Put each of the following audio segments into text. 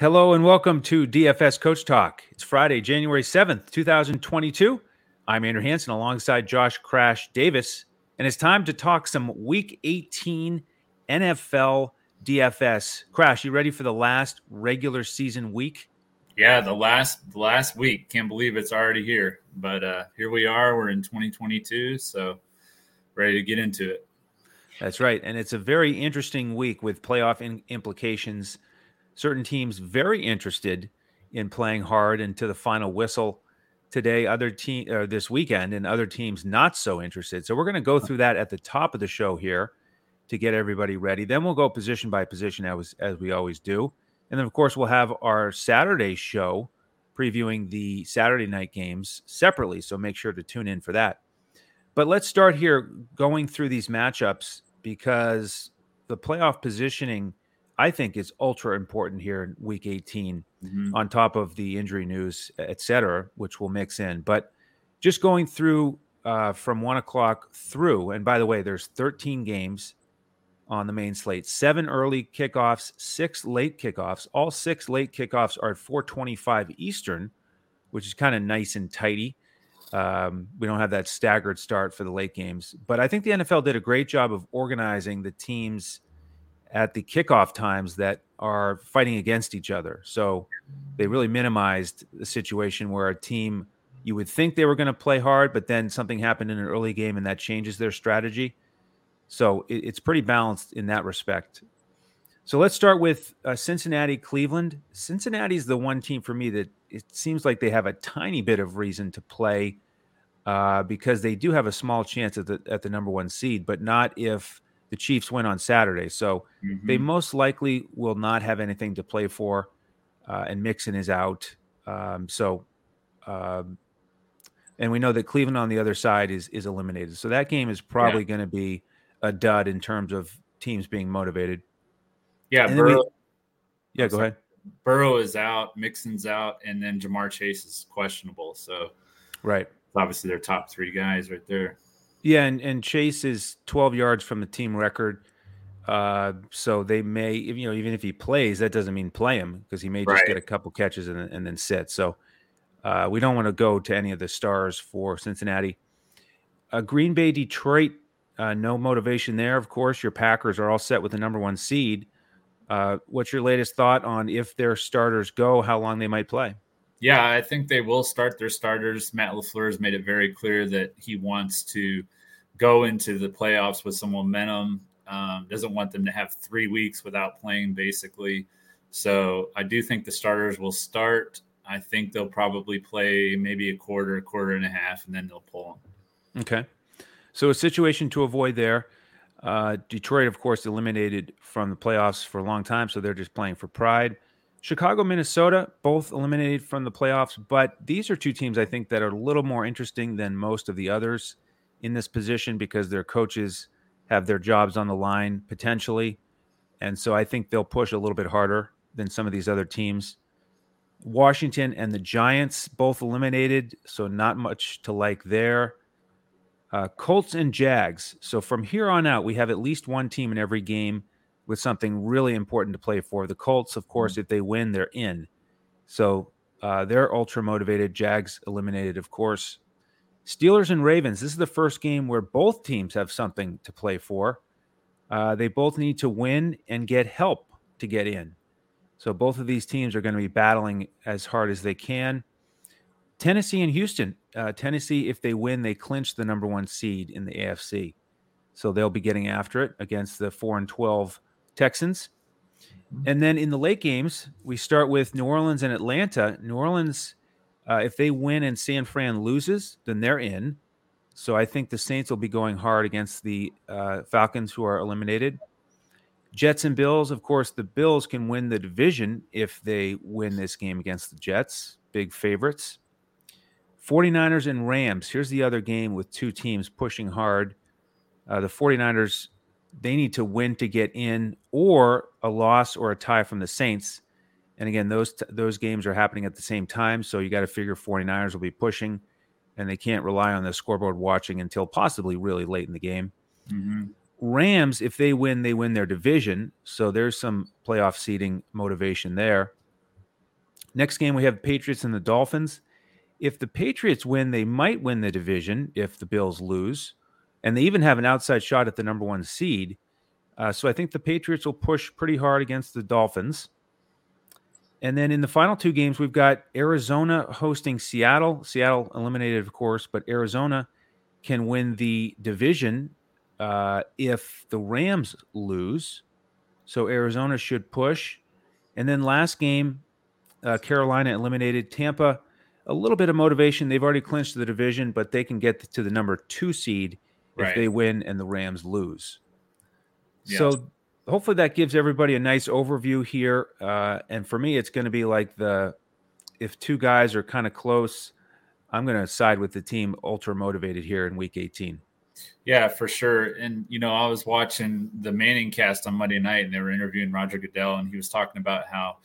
Hello and welcome to DFS Coach Talk. It's Friday, January 7th, 2022. I'm Andrew Hanson alongside Josh Crash Davis, and it's time to talk some Week 18 NFL DFS. Crash, you ready for the last regular season week? Yeah, the last the last week. Can't believe it's already here, but uh, here we are. We're in 2022, so ready to get into it. That's right, and it's a very interesting week with playoff in- implications. Certain teams very interested in playing hard and to the final whistle today. Other team uh, this weekend, and other teams not so interested. So we're going to go through that at the top of the show here to get everybody ready. Then we'll go position by position as as we always do, and then of course we'll have our Saturday show previewing the Saturday night games separately. So make sure to tune in for that. But let's start here going through these matchups because the playoff positioning, I think, is ultra important here in week 18, mm-hmm. on top of the injury news, et cetera, which we'll mix in. But just going through uh, from one o'clock through, and by the way, there's 13 games on the main slate, seven early kickoffs, six late kickoffs. All six late kickoffs are at 425 Eastern, which is kind of nice and tidy. Um, we don't have that staggered start for the late games, but I think the NFL did a great job of organizing the teams at the kickoff times that are fighting against each other. So they really minimized the situation where a team you would think they were going to play hard, but then something happened in an early game and that changes their strategy. So it, it's pretty balanced in that respect. So let's start with uh, Cincinnati, Cleveland. Cincinnati is the one team for me that it seems like they have a tiny bit of reason to play uh, because they do have a small chance at the at the number one seed, but not if the Chiefs win on Saturday. So mm-hmm. they most likely will not have anything to play for, uh, and Mixon is out. Um, so, um, and we know that Cleveland on the other side is is eliminated. So that game is probably yeah. going to be a dud in terms of teams being motivated. Yeah, Burrow. We, yeah, go ahead. Burrow is out, Mixon's out, and then Ja'Marr Chase is questionable. So, right, obviously their top three guys right there. Yeah, and, and Chase is 12 yards from the team record. Uh, so they may, you know, even if he plays, that doesn't mean play him because he may just right. get a couple catches and, and then sit. So uh, we don't want to go to any of the stars for Cincinnati. Uh, Green Bay, Detroit, uh, no motivation there. Of course, your Packers are all set with the number one seed. Uh, what's your latest thought on if their starters go, how long they might play? Yeah, I think they will start their starters. Matt LaFleur has made it very clear that he wants to go into the playoffs with some momentum. Um, doesn't want them to have three weeks without playing, basically. So I do think the starters will start. I think they'll probably play maybe a quarter, a quarter and a half, and then they'll pull them. Okay. So a situation to avoid there. Uh, Detroit, of course, eliminated from the playoffs for a long time, so they're just playing for pride. Chicago, Minnesota, both eliminated from the playoffs, but these are two teams I think that are a little more interesting than most of the others in this position because their coaches have their jobs on the line potentially. And so I think they'll push a little bit harder than some of these other teams. Washington and the Giants both eliminated, so not much to like there. Uh, Colts and Jags. So from here on out, we have at least one team in every game with something really important to play for. The Colts, of course, mm-hmm. if they win, they're in. So uh, they're ultra motivated. Jags eliminated, of course. Steelers and Ravens. This is the first game where both teams have something to play for. Uh, they both need to win and get help to get in. So both of these teams are going to be battling as hard as they can. Tennessee and Houston. Uh, Tennessee, if they win, they clinch the number one seed in the AFC. So they'll be getting after it against the four and twelve Texans. Mm-hmm. And then in the late games, we start with New Orleans and Atlanta. New Orleans, uh, if they win and San Fran loses, then they're in. So I think the Saints will be going hard against the uh, Falcons, who are eliminated. Jets and Bills, of course, the Bills can win the division if they win this game against the Jets, big favorites. 49ers and Rams. Here's the other game with two teams pushing hard. Uh, the 49ers they need to win to get in, or a loss or a tie from the Saints. And again, those those games are happening at the same time, so you got to figure 49ers will be pushing, and they can't rely on the scoreboard watching until possibly really late in the game. Mm-hmm. Rams, if they win, they win their division, so there's some playoff seeding motivation there. Next game, we have Patriots and the Dolphins. If the Patriots win, they might win the division if the Bills lose. And they even have an outside shot at the number one seed. Uh, so I think the Patriots will push pretty hard against the Dolphins. And then in the final two games, we've got Arizona hosting Seattle. Seattle eliminated, of course, but Arizona can win the division uh, if the Rams lose. So Arizona should push. And then last game, uh, Carolina eliminated Tampa. A little bit of motivation. They've already clinched the division, but they can get to the number two seed if they win and the Rams lose. Yes. So hopefully that gives everybody a nice overview here. Uh, and for me, it's going to be like the if two guys are kind of close, I'm going to side with the team ultra motivated here in week 18. Yeah, for sure. And you know, I was watching the Manning cast on Monday night, and they were interviewing Roger Goodell, and he was talking about how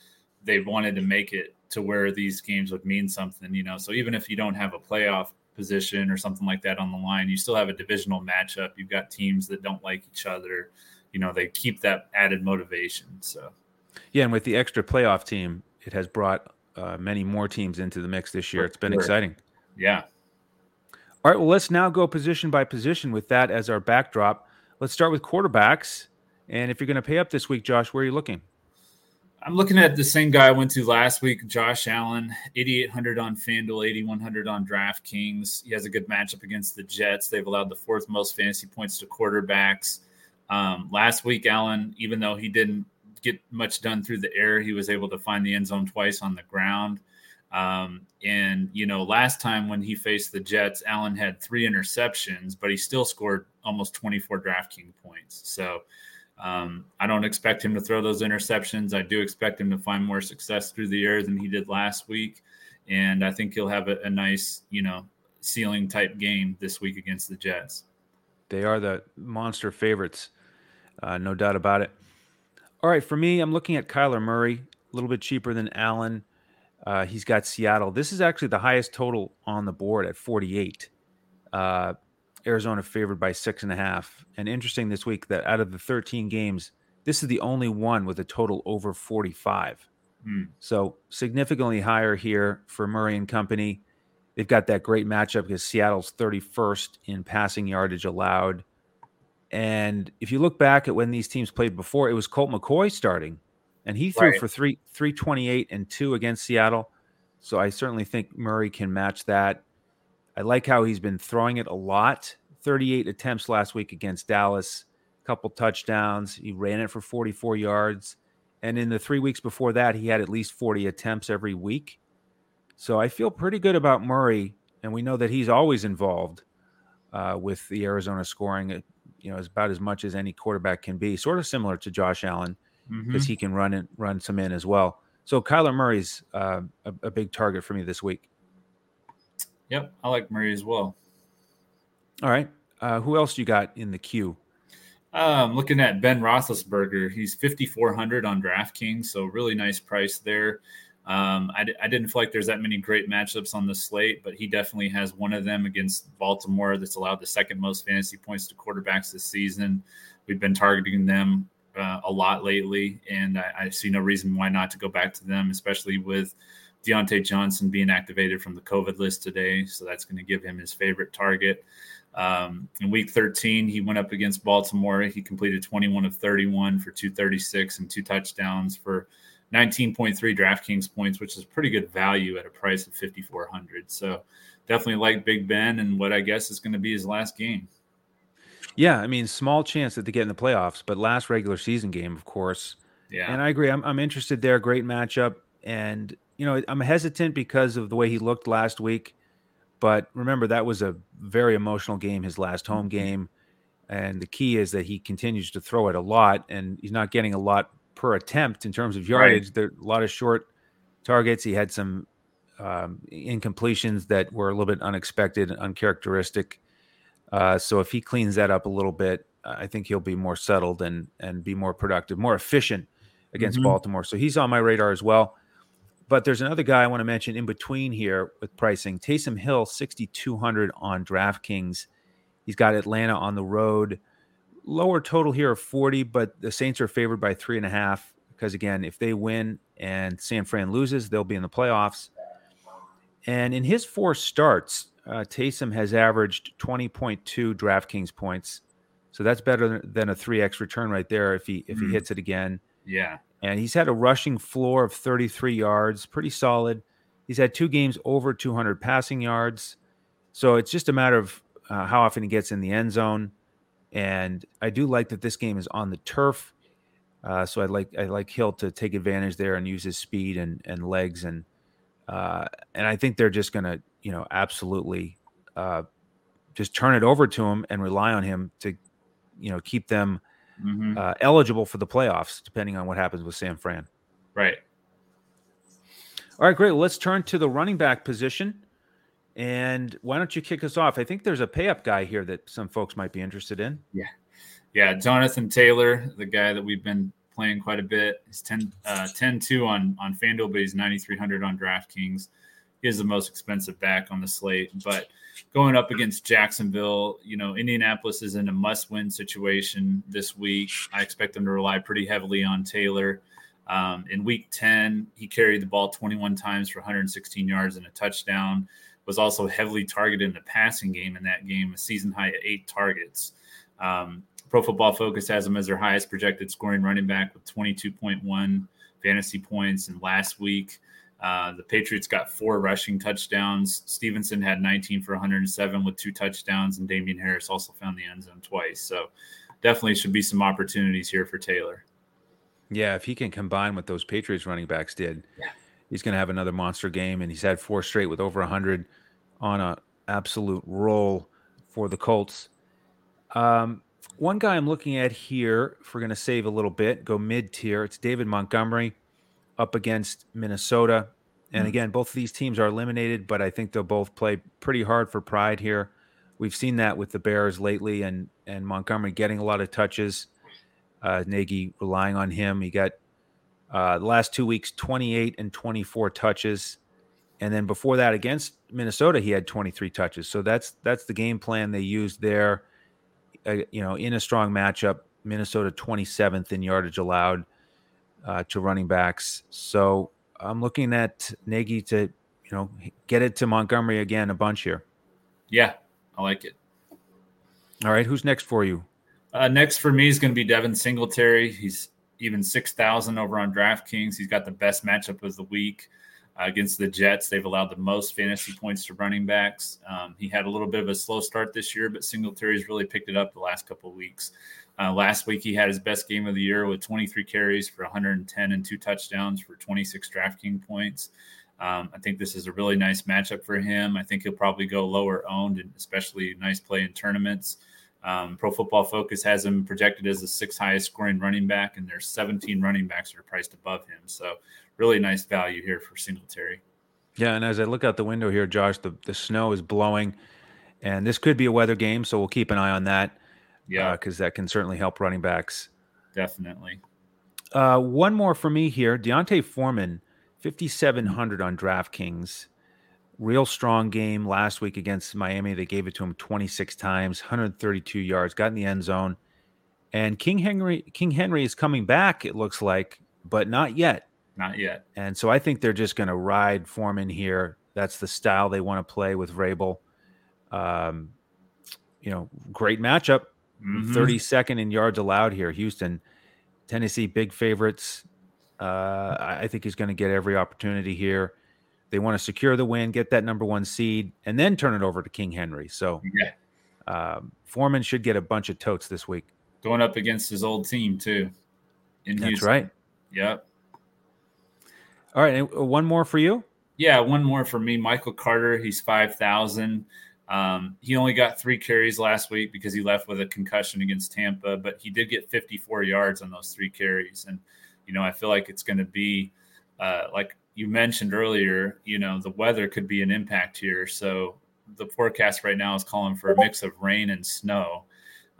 they wanted to make it to where these games would mean something. You know, so even if you don't have a playoff position or something like that on the line, you still have a divisional matchup. You've got teams that don't like each other. You know, they keep that added motivation. So, yeah, and with the extra playoff team, it has brought uh, many more teams into the mix this year. It's been sure. exciting. Yeah. All right. Well, let's now go position by position with that as our backdrop. Let's start with quarterbacks. And if you're going to pay up this week, Josh, where are you looking? I'm looking at the same guy I went to last week, Josh Allen, 8,800 on FanDuel, 8,100 on DraftKings. He has a good matchup against the Jets. They've allowed the fourth most fantasy points to quarterbacks. Um, last week, Allen, even though he didn't get much done through the air, he was able to find the end zone twice on the ground. Um, and you know, last time when he faced the Jets, Allen had three interceptions, but he still scored almost 24 DraftKings points. So um, I don't expect him to throw those interceptions. I do expect him to find more success through the air than he did last week, and I think he'll have a, a nice, you know, ceiling type game this week against the Jets. They are the monster favorites, uh, no doubt about it. All right, for me, I'm looking at Kyler Murray, a little bit cheaper than Allen. Uh, he's got Seattle. This is actually the highest total on the board at 48. Uh, Arizona favored by six and a half. And interesting this week that out of the 13 games, this is the only one with a total over 45. Hmm. So significantly higher here for Murray and company. They've got that great matchup because Seattle's 31st in passing yardage allowed. And if you look back at when these teams played before, it was Colt McCoy starting and he threw right. for three three twenty eight and two against Seattle. So I certainly think Murray can match that. I like how he's been throwing it a lot. 38 attempts last week against Dallas, a couple touchdowns. He ran it for 44 yards. And in the three weeks before that, he had at least 40 attempts every week. So I feel pretty good about Murray. And we know that he's always involved uh, with the Arizona scoring, uh, you know, about as much as any quarterback can be, sort of similar to Josh Allen because mm-hmm. he can run it, run some in as well. So Kyler Murray's uh, a, a, big target for me this week. Yep, I like Murray as well. All right, uh, who else you got in the queue? Um, looking at Ben Roethlisberger, he's 5400 on DraftKings, so really nice price there. Um, I, I, didn't feel like there's that many great matchups on the slate, but he definitely has one of them against Baltimore that's allowed the second most fantasy points to quarterbacks this season. We've been targeting them uh, a lot lately, and I, I, see no reason why not to go back to them, especially with Diontae Johnson being activated from the COVID list today. So that's going to give him his favorite target. Um, in week 13, he went up against Baltimore. He completed 21 of 31 for 236 and two touchdowns for 19.3 DraftKings points, which is pretty good value at a price of 5,400. So definitely like Big Ben and what I guess is going to be his last game. Yeah, I mean, small chance that they get in the playoffs, but last regular season game, of course. Yeah. And I agree. I'm, I'm interested there. Great matchup. And, you know, I'm hesitant because of the way he looked last week. But remember, that was a very emotional game, his last home mm-hmm. game. And the key is that he continues to throw it a lot, and he's not getting a lot per attempt in terms of yardage. Right. There are a lot of short targets. He had some um, incompletions that were a little bit unexpected, and uncharacteristic. Uh, so if he cleans that up a little bit, I think he'll be more settled and and be more productive, more efficient against mm-hmm. Baltimore. So he's on my radar as well. But there's another guy I want to mention in between here with pricing. Taysom Hill, 6,200 on DraftKings. He's got Atlanta on the road. Lower total here of 40, but the Saints are favored by three and a half. because again, if they win and San Fran loses, they'll be in the playoffs. And in his four starts, uh, Taysom has averaged 20.2 DraftKings points. So that's better than a 3x return right there if he if he mm. hits it again. Yeah. And he's had a rushing floor of 33 yards, pretty solid. He's had two games over 200 passing yards. So it's just a matter of uh, how often he gets in the end zone. And I do like that this game is on the turf. Uh, so I like I like Hill to take advantage there and use his speed and and legs and uh, and I think they're just going to you know absolutely uh, just turn it over to him and rely on him to you know keep them mm-hmm. Uh, eligible for the playoffs, depending on what happens with San Fran. Right. All right, great. Well, let's turn to the running back position. And why don't you kick us off? I think there's a pay up guy here that some folks might be interested in. Yeah. Yeah. Jonathan Taylor, the guy that we've been playing quite a bit. He's 10, uh, 10 2 on, on FanDuel, but he's 9,300 on DraftKings. Is the most expensive back on the slate. But going up against Jacksonville, you know, Indianapolis is in a must win situation this week. I expect them to rely pretty heavily on Taylor. Um, in week 10, he carried the ball 21 times for 116 yards and a touchdown was also heavily targeted in the passing game in that game, a season high eight targets. Um, Pro Football Focus has him as their highest projected scoring running back with 22.1 fantasy points. And last week, uh, the Patriots got four rushing touchdowns. Stevenson had 19 for 107 with two touchdowns, and Damien Harris also found the end zone twice. So definitely should be some opportunities here for Taylor. Yeah, if he can combine what those Patriots running backs did. Yeah he's going to have another monster game, and he's had four straight with over 100 on an absolute roll for the Colts. Um, one guy I'm looking at here, if we're going to save a little bit, go mid tier, it's David Montgomery up against Minnesota. And hmm. again, both of these teams are eliminated, but I think they'll both play pretty hard for pride here. We've seen that with the Bears lately, and and Montgomery getting a lot of touches. Uh, Nagy relying on him. He got uh, the last two weeks, 28 and 24 touches. And then before that, against Minnesota, he had 23 touches. So that's that's the game plan they used there. Uh, you know, in a strong matchup, Minnesota 27th in yardage allowed uh, to running backs. So I'm looking at Nagy to, you know, get it to Montgomery again a bunch here. Yeah, I like it. All right, who's next for you? Uh, next for me is going to be Devin Singletary. He's even 6,000 over on DraftKings. He's got the best matchup of the week uh, against the Jets. They've allowed the most fantasy points to running backs. Um, he had a little bit of a slow start this year, but Singletary's really picked it up the last couple of weeks. Uh, last week, he had his best game of the year with 23 carries for 110 and two touchdowns for 26 DraftKings points. Um, I think this is a really nice matchup for him. I think he'll probably go lower owned and especially nice play in tournaments. Um, Pro Football Focus has him projected as the sixth highest scoring running back, and there's 17 running backs that are priced above him. So, really nice value here for Singletary. Yeah, and as I look out the window here, Josh, the, the snow is blowing, and this could be a weather game, so we'll keep an eye on that. Yeah, because uh, that can certainly help running backs. Definitely. Uh, one more for me here: D'Onta Foreman, 5,700 on DraftKings real strong game last week against Miami. They gave it to him 26 times, 132 yards, got in the end zone. And King Henry King Henry is coming back, it looks like, but not yet. Not yet. And so I think they're just going to ride Foreman here. That's the style they want to play with Vrabel. Um, you know, great matchup. Mm-hmm. 32nd in yards allowed here. Houston, Tennessee, big favorites. Uh, I think he's going to get every opportunity here. They want to secure the win, get that number one seed, and then turn it over to King Henry. So, yeah. um, Foreman should get a bunch of totes this week. Going up against his old team too. That's Houston. That's right. Yep. All right, one more for you. Yeah, one more for me. Michael Carter. He's five thousand. Um, he only got three carries last week because he left with a concussion against Tampa, but he did get 54 yards on those three carries. And, you know, I feel like it's going to be uh, like you mentioned earlier, you know, the weather could be an impact here. So the forecast right now is calling for a mix of rain and snow.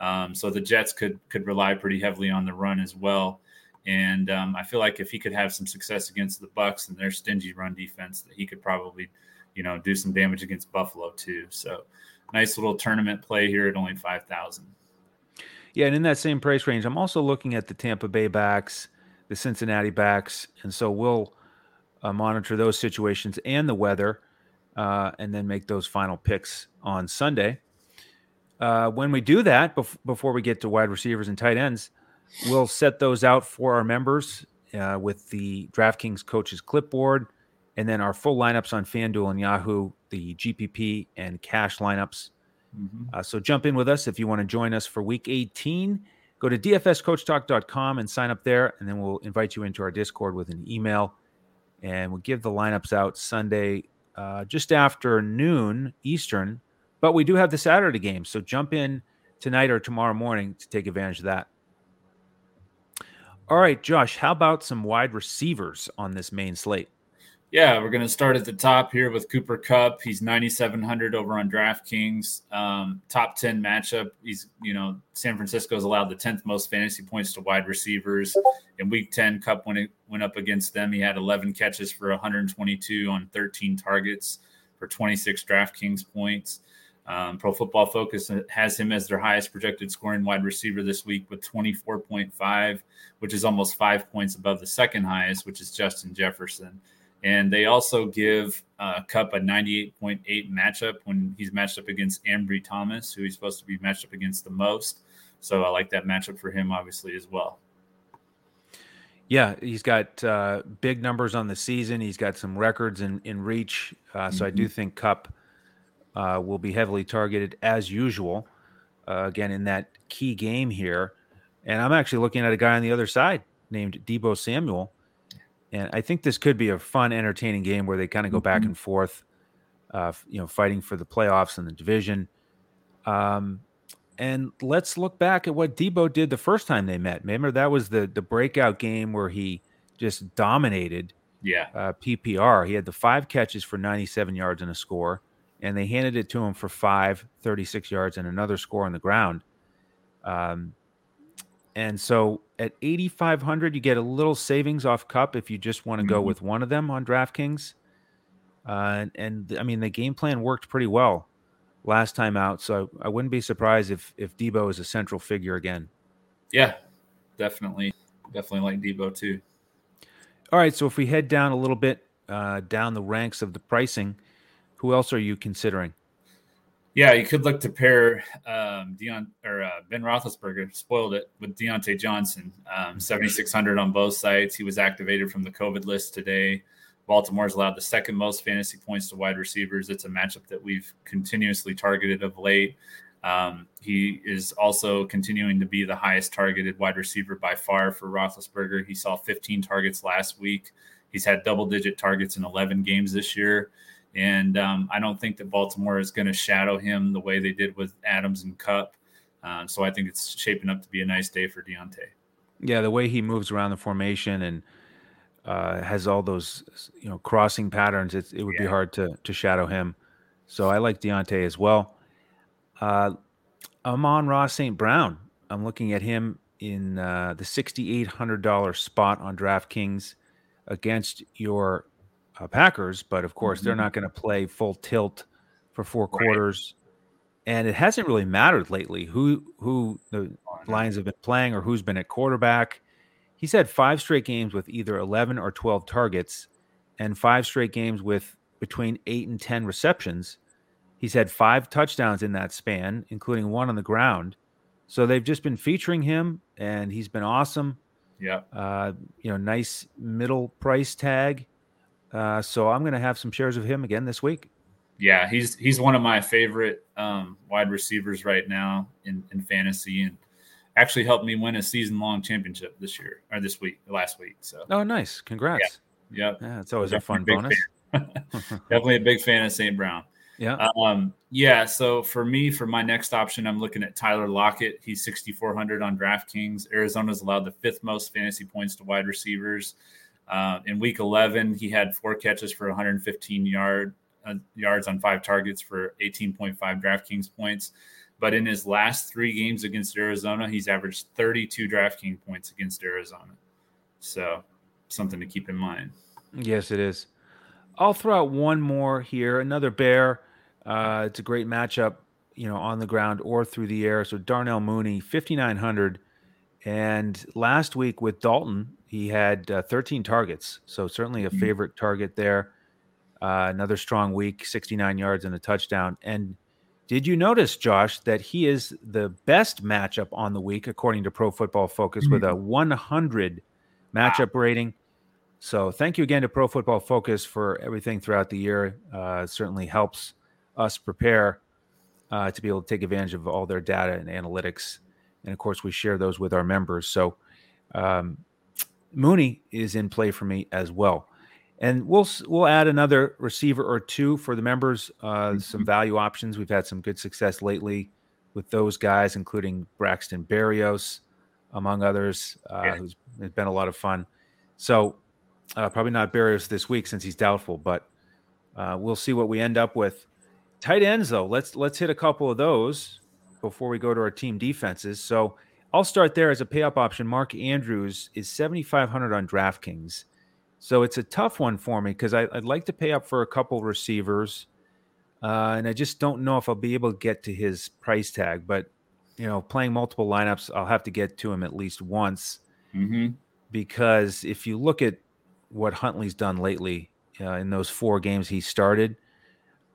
Um, so the Jets could could rely pretty heavily on the run as well. And um, I feel like if he could have some success against the Bucs and their stingy run defense, that he could probably, you know, do some damage against Buffalo too. So nice little tournament play here at only five thousand. Yeah, and in that same price range, I'm also looking at the Tampa Bay backs the Cincinnati backs, and so we'll uh, monitor those situations and the weather, uh, and then make those final picks on Sunday. Uh, when we do that, bef- before we get to wide receivers and tight ends, we'll set those out for our members uh, with the DraftKings coaches clipboard, and then our full lineups on FanDuel and Yahoo, the GPP and cash lineups. Mm-hmm. Uh, so jump in with us if you want to join us for Week 18. Go to dfscoachtalk.com and sign up there, and then we'll invite you into our Discord with an email, and we'll give the lineups out Sunday uh, just after noon Eastern. But we do have the Saturday game, so jump in tonight or tomorrow morning to take advantage of that. All right, Josh, how about some wide receivers on this main slate? Yeah, we're going to start at the top here with Cooper Kupp. He's 9,700 over on DraftKings. Um, top 10 matchup. He's, you know, San Francisco has allowed the 10th most fantasy points to wide receivers. In week 10, Cup went, went up against them. He had 11 catches for 122 on 13 targets for 26 DraftKings points. Um, Pro Football Focus has him as their highest projected scoring wide receiver this week with 24.5, which is almost five points above the second highest, which is Justin Jefferson. And they also give uh, Kupp a 98.8 matchup when he's matched up against Ambry Thomas, who he's supposed to be matched up against the most. So I like that matchup for him, obviously, as well. Yeah, he's got uh, big numbers on the season. He's got some records in, in reach. Uh, so mm-hmm. I do think Kupp – uh, will be heavily targeted as usual. Uh, again, in that key game here. And I'm actually looking at a guy on the other side named Deebo Samuel. And I think this could be a fun, entertaining game where they kind of go back mm-hmm. and forth, uh, you know, fighting for the playoffs and the division. Um, and let's look back at what Debo did the first time they met. Remember that was the the breakout game where he just dominated. Yeah. Uh, PPR. He had the five catches for 97 yards and a score and they handed it to him for five, 36 yards, and another score on the ground. Um, and so at 8,500, you get a little savings off Kupp if you just want to go mm-hmm. with one of them on DraftKings. Uh, and, and, I mean, the game plan worked pretty well last time out. So I, wouldn't be surprised if, if Deebo is a central figure again. Yeah, definitely. Definitely like Deebo too. All right. So if we head down a little bit uh, down the ranks of the pricing, who else are you considering? Yeah, you could look to pair um, Dion or uh, Ben Roethlisberger spoiled it with Diontae Johnson, um, 7,600 on both sides. He was activated from the COVID list today. Baltimore's allowed the second most fantasy points to wide receivers. It's a matchup that we've continuously targeted of late. Um, he is also continuing to be the highest targeted wide receiver by far for Roethlisberger. He saw 15 targets last week. He's had double digit targets in 11 games this year. And um, I don't think that Baltimore is going to shadow him the way they did with Adams and Kupp. Uh, so I think it's shaping up to be a nice day for Diontae. Yeah, the way he moves around the formation and uh, has all those you know crossing patterns, it, it would yeah. be hard to to shadow him. So I like Diontae as well. Uh, Amon-Ra St. Brown. I'm looking at him in uh, the $6,800 spot on DraftKings against your uh, Packers, but of course mm-hmm. they're not going to play full tilt for four quarters. And it hasn't really mattered lately who who the Lions have been playing or who's been at quarterback. He's had five straight games with either 11 or 12 targets and five straight games with between 8 and 10 receptions. He's had five touchdowns in that span, including one on the ground. So they've just been featuring him and he's been awesome. Yeah. Uh, you know, nice middle price tag. Uh, so I'm going to have some shares of him again this week. Yeah, he's he's one of my favorite um, wide receivers right now in, in fantasy, and actually helped me win a season long championship this year or this week, last week. So oh, nice, congrats! Yeah, yep. yeah, it's always Definitely a fun bonus. Definitely a big fan of St. Brown. Yeah. Um, yeah. So for me, for my next option, I'm looking at Tyler Lockett. He's 6,400 on DraftKings. Arizona's allowed the fifth most fantasy points to wide receivers. Uh, in week 11, he had four catches for 115 yard uh, yards on five targets for 18.5 DraftKings points. But in his last three games against Arizona, he's averaged 32 DraftKings points against Arizona. So something to keep in mind. Yes, it is. I'll throw out one more here. Another Bear. Uh, it's a great matchup, you know, on the ground or through the air. So Darnell Mooney, 5,900. And last week with Dalton, He had uh, 13 targets, so certainly a mm-hmm. favorite target there. Uh, another strong week, 69 yards and a touchdown. And did you notice, Josh, that he is the best matchup on the week according to Pro Football Focus mm-hmm. with a 100 matchup wow. rating? So thank you again to Pro Football Focus for everything throughout the year. Uh, certainly helps us prepare uh, to be able to take advantage of all their data and analytics. And of course, we share those with our members. So um, Mooney is in play for me as well. And we'll we'll add another receiver or two for the members. Uh, mm-hmm. Some value options. We've had some good success lately with those guys, including Braxton Berrios, among others, uh, yeah. who's been a lot of fun. So uh, probably not Berrios this week since he's doubtful, but uh, we'll see what we end up with. Tight ends, though, let's let's hit a couple of those before we go to our team defenses. So I'll start there as a pay up option. Mark Andrews is 7,500 on DraftKings. So it's a tough one for me because I'd like to pay up for a couple receivers. Uh, and I just don't know if I'll be able to get to his price tag. But, you know, playing multiple lineups, I'll have to get to him at least once. Mm-hmm. Because if you look at what Huntley's done lately uh, in those four games he started,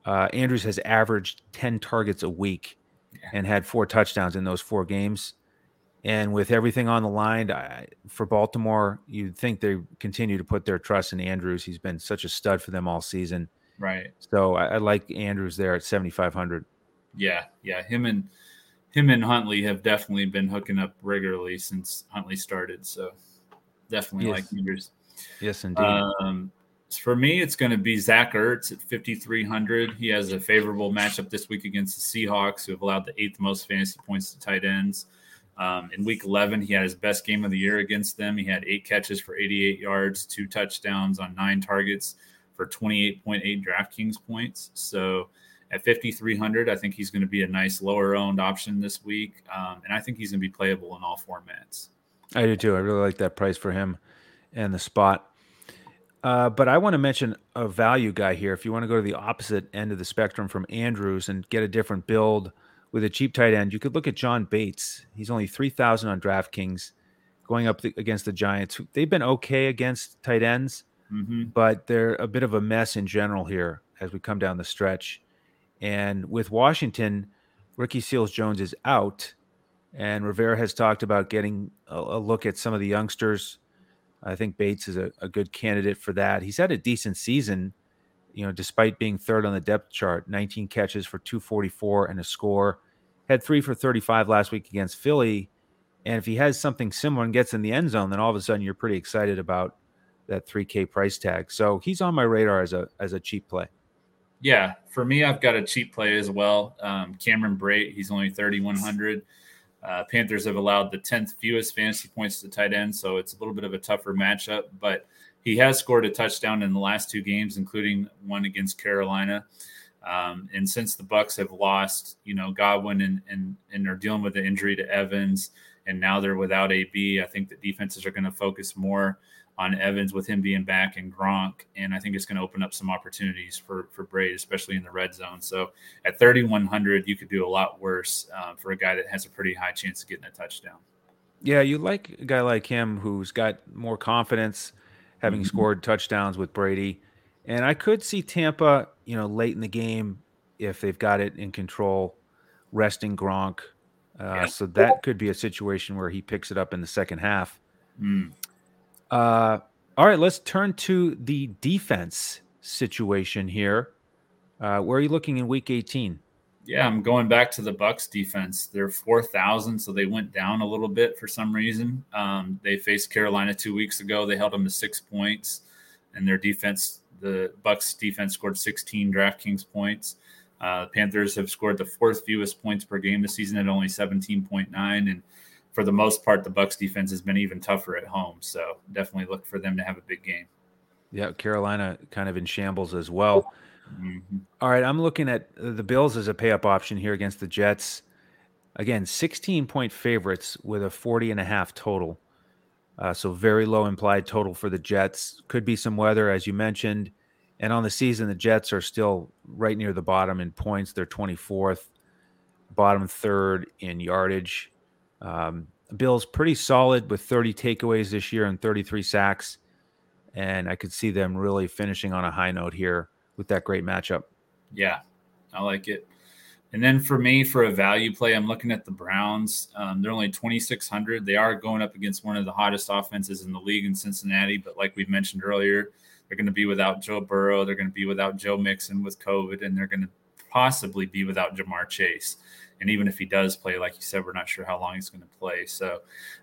uh, Andrews has averaged 10 targets a week yeah. and had four touchdowns in those four games. And with everything on the line I, for Baltimore, you'd think they continue to put their trust in Andrews. He's been such a stud for them all season. Right. So I, I like Andrews there at 7,500. Yeah. Yeah. Him and him and Huntley have definitely been hooking up regularly since Huntley started. So definitely yes. like Andrews. Yes, indeed. Um, for me, it's going to be Zach Ertz at 5,300. He has a favorable matchup this week against the Seahawks, who have allowed the eighth most fantasy points to tight ends. Um, in week 11, he had his best game of the year against them. He had eight catches for 88 yards, two touchdowns on nine targets for 28.8 DraftKings points. So at 5,300, I think he's going to be a nice lower owned option this week. Um, and I think he's going to be playable in all formats. I do too. I really like that price for him and the spot. Uh, but I want to mention a value guy here. If you want to go to the opposite end of the spectrum from Andrews and get a different build – with a cheap tight end, you could look at John Bates. He's only 3,000 on DraftKings going up the, against the Giants. They've been okay against tight ends, mm-hmm. but they're a bit of a mess in general here as we come down the stretch. And with Washington, Ricky Seals Jones is out, and Rivera has talked about getting a, a look at some of the youngsters. I think Bates is a, a good candidate for that. He's had a decent season you know, despite being third on the depth chart, 19 catches for 244 and a score. Had three for 35 last week against Philly. And if he has something similar and gets in the end zone, then all of a sudden you're pretty excited about that 3K price tag. So he's on my radar as a as a cheap play. Yeah, for me, I've got a cheap play as well. Um, Cameron Brate, he's only 3,100. Uh, Panthers have allowed the 10th fewest fantasy points to tight end, so it's a little bit of a tougher matchup. But he has scored a touchdown in the last two games, including one against Carolina. Um, and since the Bucs have lost, you know, Godwin and and and are dealing with the injury to Evans, and now they're without AB, I think the defenses are going to focus more on Evans with him being back and Gronk, and I think it's going to open up some opportunities for for Brate, especially in the red zone. So at 3100, you could do a lot worse uh, for a guy that has a pretty high chance of getting a touchdown. Yeah, you like a guy like him who's got more confidence having mm-hmm. scored touchdowns with Brady. And I could see Tampa, you know, late in the game if they've got it in control, resting Gronk. Uh. So that could be a situation where he picks it up in the second half. Mm. Uh, all right, let's turn to the defense situation here. Uh, where are you looking in Week 18? Yeah, I'm going back to the Bucs defense. They're four thousand, so they went down a little bit for some reason. Um, they faced Carolina two weeks ago. They held them to six points, and their defense, the Bucs defense, scored 16 DraftKings points. Uh, the Panthers have scored the fourth fewest points per game this season at only 17.9, and for the most part, the Bucs defense has been even tougher at home. So definitely look for them to have a big game. Yeah, Carolina kind of in shambles as well. Mm-hmm. All right, I'm looking at the Bills as a pay up option here against the Jets. Again, 16 point favorites with a 40 and a half total. Uh, so very low implied total for the Jets. Could be some weather, as you mentioned. And on the season, the Jets are still right near the bottom in points. They're 24th, bottom third in yardage. Um, Bills pretty solid with 30 takeaways this year and 33 sacks. And I could see them really finishing on a high note here with that great matchup. Yeah, I like it. And then for me, for a value play, I'm looking at the Browns. Um, they're only 2,600. They are going up against one of the hottest offenses in the league in Cincinnati. But like we mentioned earlier, they're going to be without Joe Burrow. They're going to be without Joe Mixon with COVID, and they're going to possibly be without Ja'Marr Chase. And even if he does play, like you said, we're not sure how long he's going to play. So,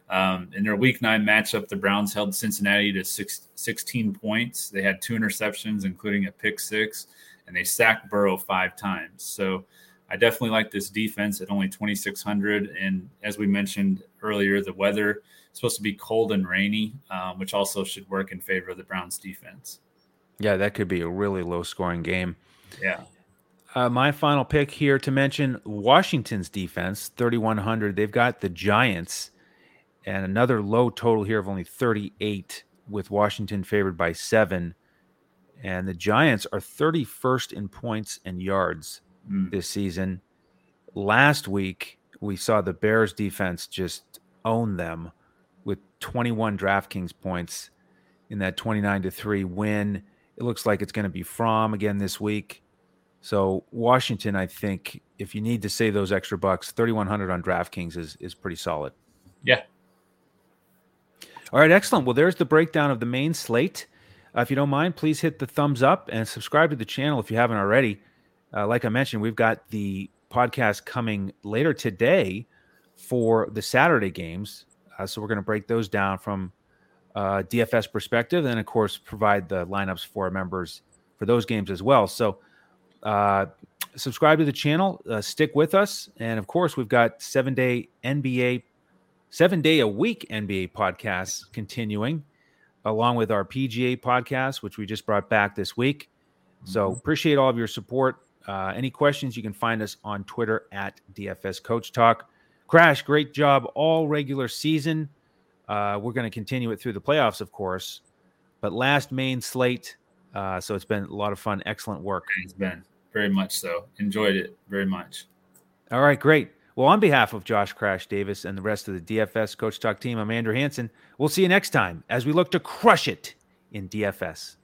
um, in their Week Nine matchup, the Browns held Cincinnati to six, 16 points. They had two interceptions, including a pick six, and they sacked Burrow five times. So, I definitely like this defense at only 2,600. And as we mentioned earlier, the weather is supposed to be cold and rainy, um, which also should work in favor of the Browns defense. Yeah, that could be a really low scoring game. Yeah. Uh, my final pick here to mention Washington's defense, 3,100. They've got the Giants and another low total here of only 38, with Washington favored by seven. And the Giants are 31st in points and yards mm. this season. Last week, we saw the Bears defense just own them with 21 DraftKings points in that 29 to 3 win. It looks like it's going to be Fromm again this week. So Washington, I think, if you need to save those extra bucks, 3100 on DraftKings is is pretty solid. Yeah. All right, excellent. Well, there's the breakdown of the main slate. Uh, if you don't mind, please hit the thumbs up and subscribe to the channel if you haven't already. Uh, like I mentioned, we've got the podcast coming later today for the Saturday games. Uh, so we're going to break those down from uh, DFS perspective, and of course provide the lineups for our members for those games as well. So uh, subscribe to the channel, uh, stick with us, and of course we've got seven day NBA, seven day a week NBA podcasts continuing, along with our PGA podcast, which we just brought back this week. So mm-hmm. appreciate all of your support. Uh, any questions, you can find us on Twitter at DFS Coach Talk. Crash, great job all regular season. Uh, we're going to continue it through the playoffs, of course. But last main slate, uh, so it's been a lot of fun. Excellent work. It's been very much so. Enjoyed it very much. All right, great. Well, on behalf of Josh Crash Davis and the rest of the DFS Coach Talk team, I'm Andrew Hanson. We'll see you next time as we look to crush it in DFS.